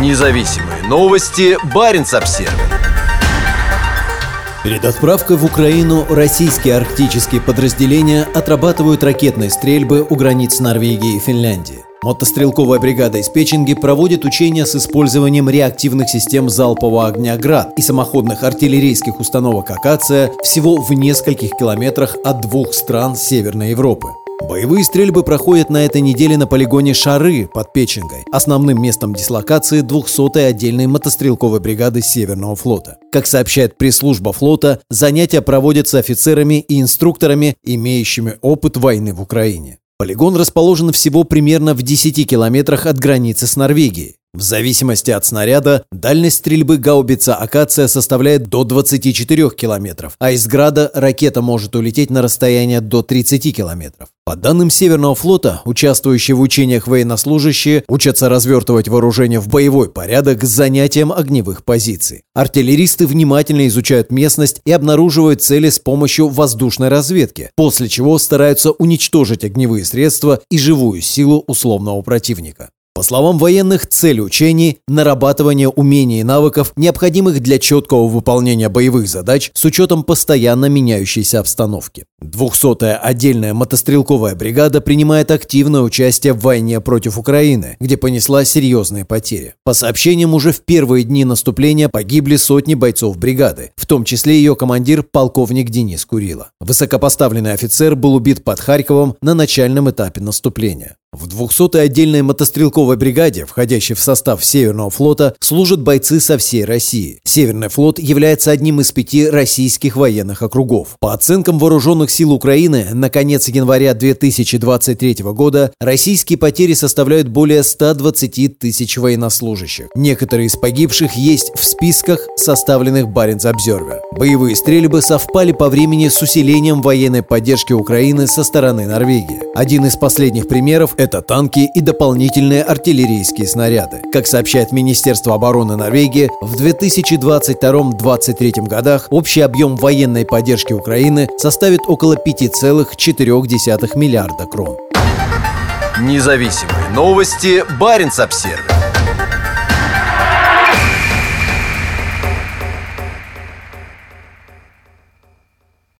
Независимые новости. Барин обсерва Перед отправкой в Украину российские арктические подразделения отрабатывают ракетные стрельбы у границ Норвегии и Финляндии. Мотострелковая бригада из Печенги проводит учения с использованием реактивных систем залпового огня «Град» и самоходных артиллерийских установок «Акация» всего в нескольких километрах от двух стран Северной Европы. Боевые стрельбы проходят на этой неделе на полигоне Шары под Печенгой, основным местом дислокации 200-й отдельной мотострелковой бригады Северного флота. Как сообщает пресс-служба флота, занятия проводятся офицерами и инструкторами, имеющими опыт войны в Украине. Полигон расположен всего примерно в 10 километрах от границы с Норвегией. В зависимости от снаряда, дальность стрельбы гаубица «Акация» составляет до 24 километров, а из «Града» ракета может улететь на расстояние до 30 километров. По данным Северного флота, участвующие в учениях военнослужащие учатся развертывать вооружение в боевой порядок с занятием огневых позиций. Артиллеристы внимательно изучают местность и обнаруживают цели с помощью воздушной разведки, после чего стараются уничтожить огневые средства и живую силу условного противника. По словам военных, цель учений – нарабатывание умений и навыков, необходимых для четкого выполнения боевых задач с учетом постоянно меняющейся обстановки. 200-я отдельная мотострелковая бригада принимает активное участие в войне против Украины, где понесла серьезные потери. По сообщениям, уже в первые дни наступления погибли сотни бойцов бригады, в том числе ее командир полковник Денис Курила. Высокопоставленный офицер был убит под Харьковом на начальном этапе наступления. В 200-й отдельной мотострелковой бригаде, входящей в состав Северного флота, служат бойцы со всей России. Северный флот является одним из пяти российских военных округов. По оценкам вооруженных сил Украины, на конец января 2023 года российские потери составляют более 120 тысяч военнослужащих. Некоторые из погибших есть в списках, составленных Баренц Обзервер. Боевые стрельбы совпали по времени с усилением военной поддержки Украины со стороны Норвегии. Один из последних примеров – это танки и дополнительные артиллерийские снаряды. Как сообщает Министерство обороны Норвегии, в 2022-2023 годах общий объем военной поддержки Украины составит около 5,4 миллиарда крон. Независимые новости. Барин обсервис